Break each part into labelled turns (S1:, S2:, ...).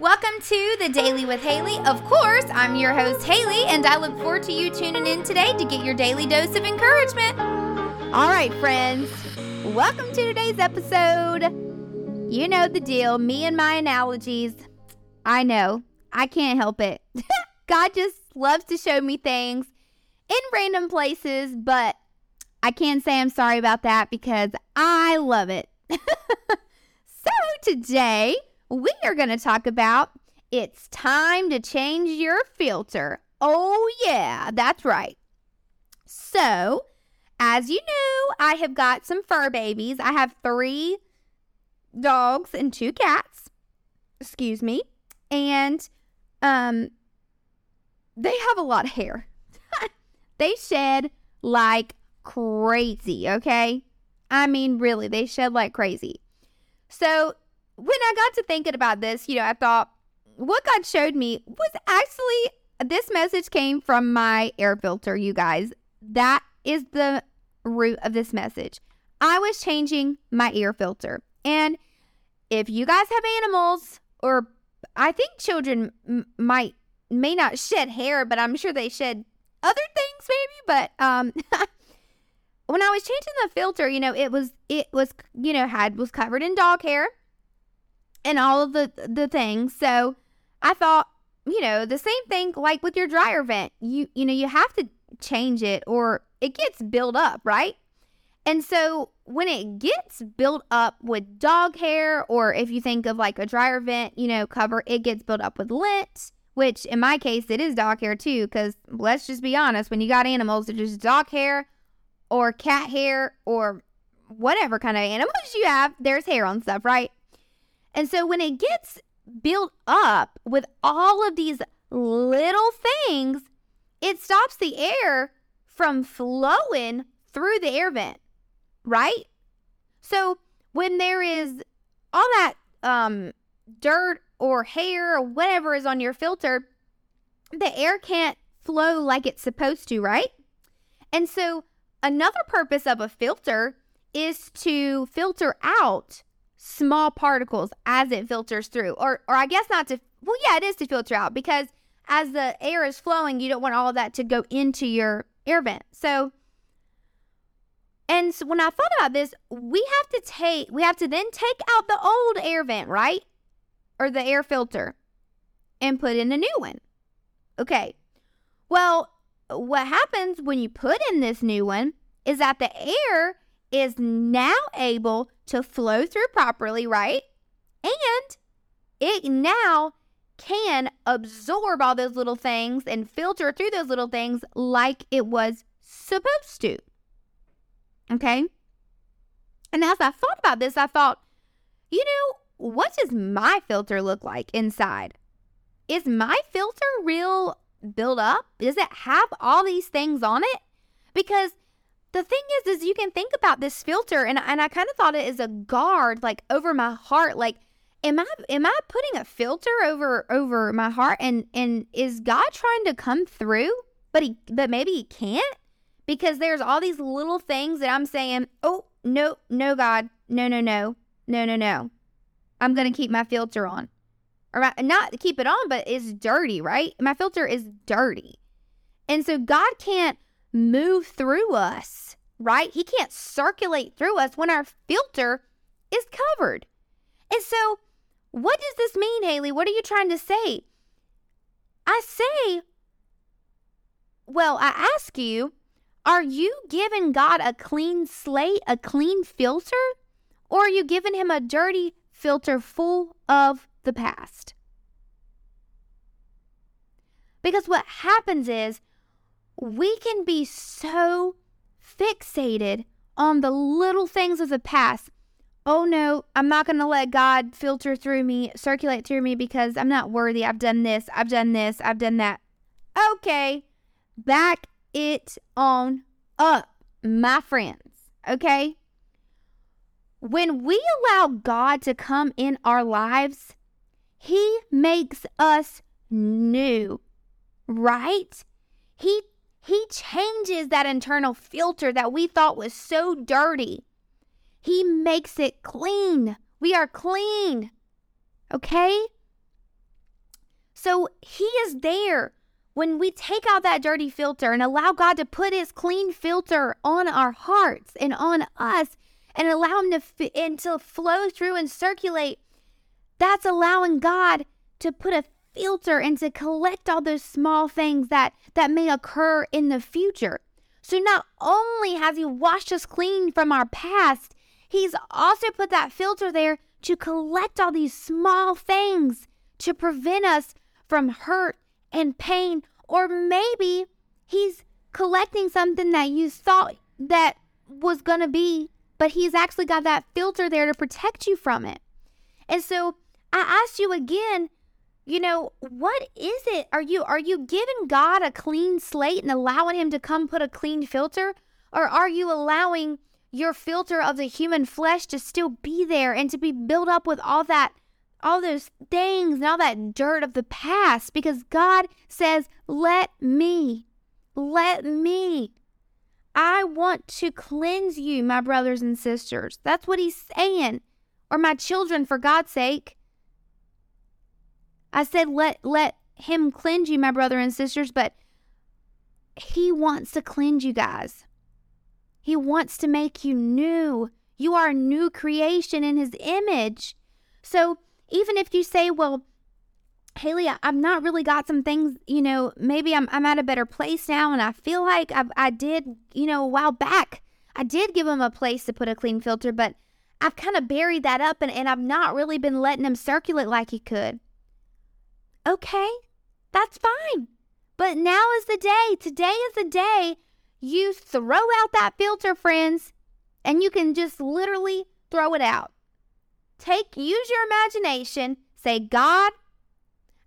S1: Welcome to the Daily with Haley. Of course, I'm your host, Haley, and I look forward to you tuning in today to get your daily dose of encouragement. All right, friends, welcome to today's episode. You know the deal, me and my analogies. I know, I can't help it. God just loves to show me things in random places, but I can't say I'm sorry about that because I love it. so today, we are going to talk about it's time to change your filter. Oh, yeah, that's right. So, as you know, I have got some fur babies. I have three dogs and two cats. Excuse me. And um they have a lot of hair. they shed like crazy, okay? I mean, really, they shed like crazy. So, when I got to thinking about this, you know, I thought what God showed me was actually this message came from my air filter, you guys. That is the root of this message. I was changing my air filter. And if you guys have animals, or I think children m- might, may not shed hair, but I'm sure they shed other things maybe. But um, when I was changing the filter, you know, it was, it was, you know, had, was covered in dog hair and all of the the things. So I thought, you know, the same thing like with your dryer vent. You you know, you have to change it or it gets built up, right? And so when it gets built up with dog hair or if you think of like a dryer vent, you know, cover, it gets built up with lint, which in my case it is dog hair too cuz let's just be honest, when you got animals, it's just dog hair or cat hair or whatever kind of animals you have, there's hair on stuff, right? And so when it gets built up with all of these little things, it stops the air from flowing through the air vent, right? So when there is all that um, dirt or hair or whatever is on your filter, the air can't flow like it's supposed to, right? And so another purpose of a filter is to filter out small particles as it filters through. Or or I guess not to well, yeah, it is to filter out because as the air is flowing, you don't want all that to go into your air vent. So and so when I thought about this, we have to take we have to then take out the old air vent, right? Or the air filter and put in a new one. Okay. Well, what happens when you put in this new one is that the air is now able to flow through properly, right? And it now can absorb all those little things and filter through those little things like it was supposed to. Okay? And as I thought about this, I thought, you know, what does my filter look like inside? Is my filter real built up? Does it have all these things on it? Because the thing is is you can think about this filter and, and i kind of thought it as a guard like over my heart like am i am i putting a filter over over my heart and and is god trying to come through but he but maybe he can't? Because there's all these little things that i'm saying oh no no god no no no no no no. I'm gonna keep my filter on. Or not keep it on but it's dirty right? My filter is dirty. And so god can't move through us, right? He can't circulate through us when our filter is covered. And so, what does this mean, Haley? What are you trying to say? I say, well, I ask you, are you giving God a clean slate, a clean filter? Or are you giving him a dirty filter full of the past? Because what happens is we can be so fixated on the little things of the past. Oh no, I'm not going to let God filter through me, circulate through me because I'm not worthy. I've done this, I've done this, I've done that. Okay, back it on up, my friends. Okay? When we allow God to come in our lives, He makes us new, right? He he changes that internal filter that we thought was so dirty. He makes it clean. We are clean. Okay? So He is there when we take out that dirty filter and allow God to put His clean filter on our hearts and on us and allow Him to, f- and to flow through and circulate, that's allowing God to put a filter and to collect all those small things that, that may occur in the future. So not only has He washed us clean from our past, He's also put that filter there to collect all these small things to prevent us from hurt and pain. Or maybe He's collecting something that you thought that was going to be, but He's actually got that filter there to protect you from it. And so I ask you again, you know, what is it? Are you are you giving God a clean slate and allowing him to come put a clean filter or are you allowing your filter of the human flesh to still be there and to be built up with all that all those things and all that dirt of the past because God says, "Let me. Let me. I want to cleanse you, my brothers and sisters." That's what he's saying. Or my children for God's sake. I said, let, let him cleanse you, my brother and sisters, but he wants to cleanse you guys. He wants to make you new. You are a new creation in his image. So even if you say, well, Haley, I've not really got some things, you know, maybe I'm, I'm at a better place now and I feel like I, I did, you know, a while back. I did give him a place to put a clean filter, but I've kind of buried that up and, and I've not really been letting him circulate like he could. Okay, that's fine. But now is the day. Today is the day you throw out that filter, friends, and you can just literally throw it out. Take use your imagination. Say, "God,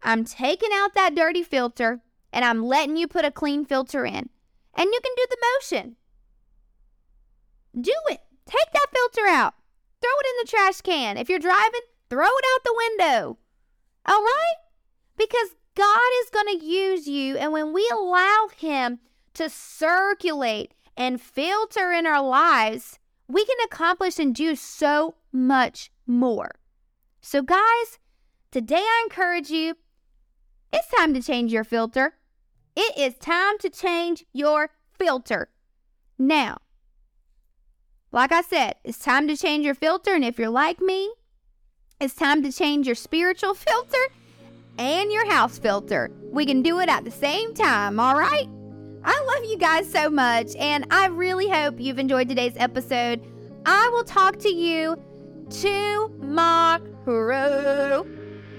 S1: I'm taking out that dirty filter and I'm letting you put a clean filter in." And you can do the motion. Do it. Take that filter out. Throw it in the trash can. If you're driving, throw it out the window. All right? Because God is going to use you. And when we allow Him to circulate and filter in our lives, we can accomplish and do so much more. So, guys, today I encourage you it's time to change your filter. It is time to change your filter. Now, like I said, it's time to change your filter. And if you're like me, it's time to change your spiritual filter and your house filter. We can do it at the same time, all right? I love you guys so much, and I really hope you've enjoyed today's episode. I will talk to you tomorrow.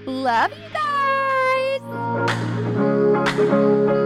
S1: Love you guys.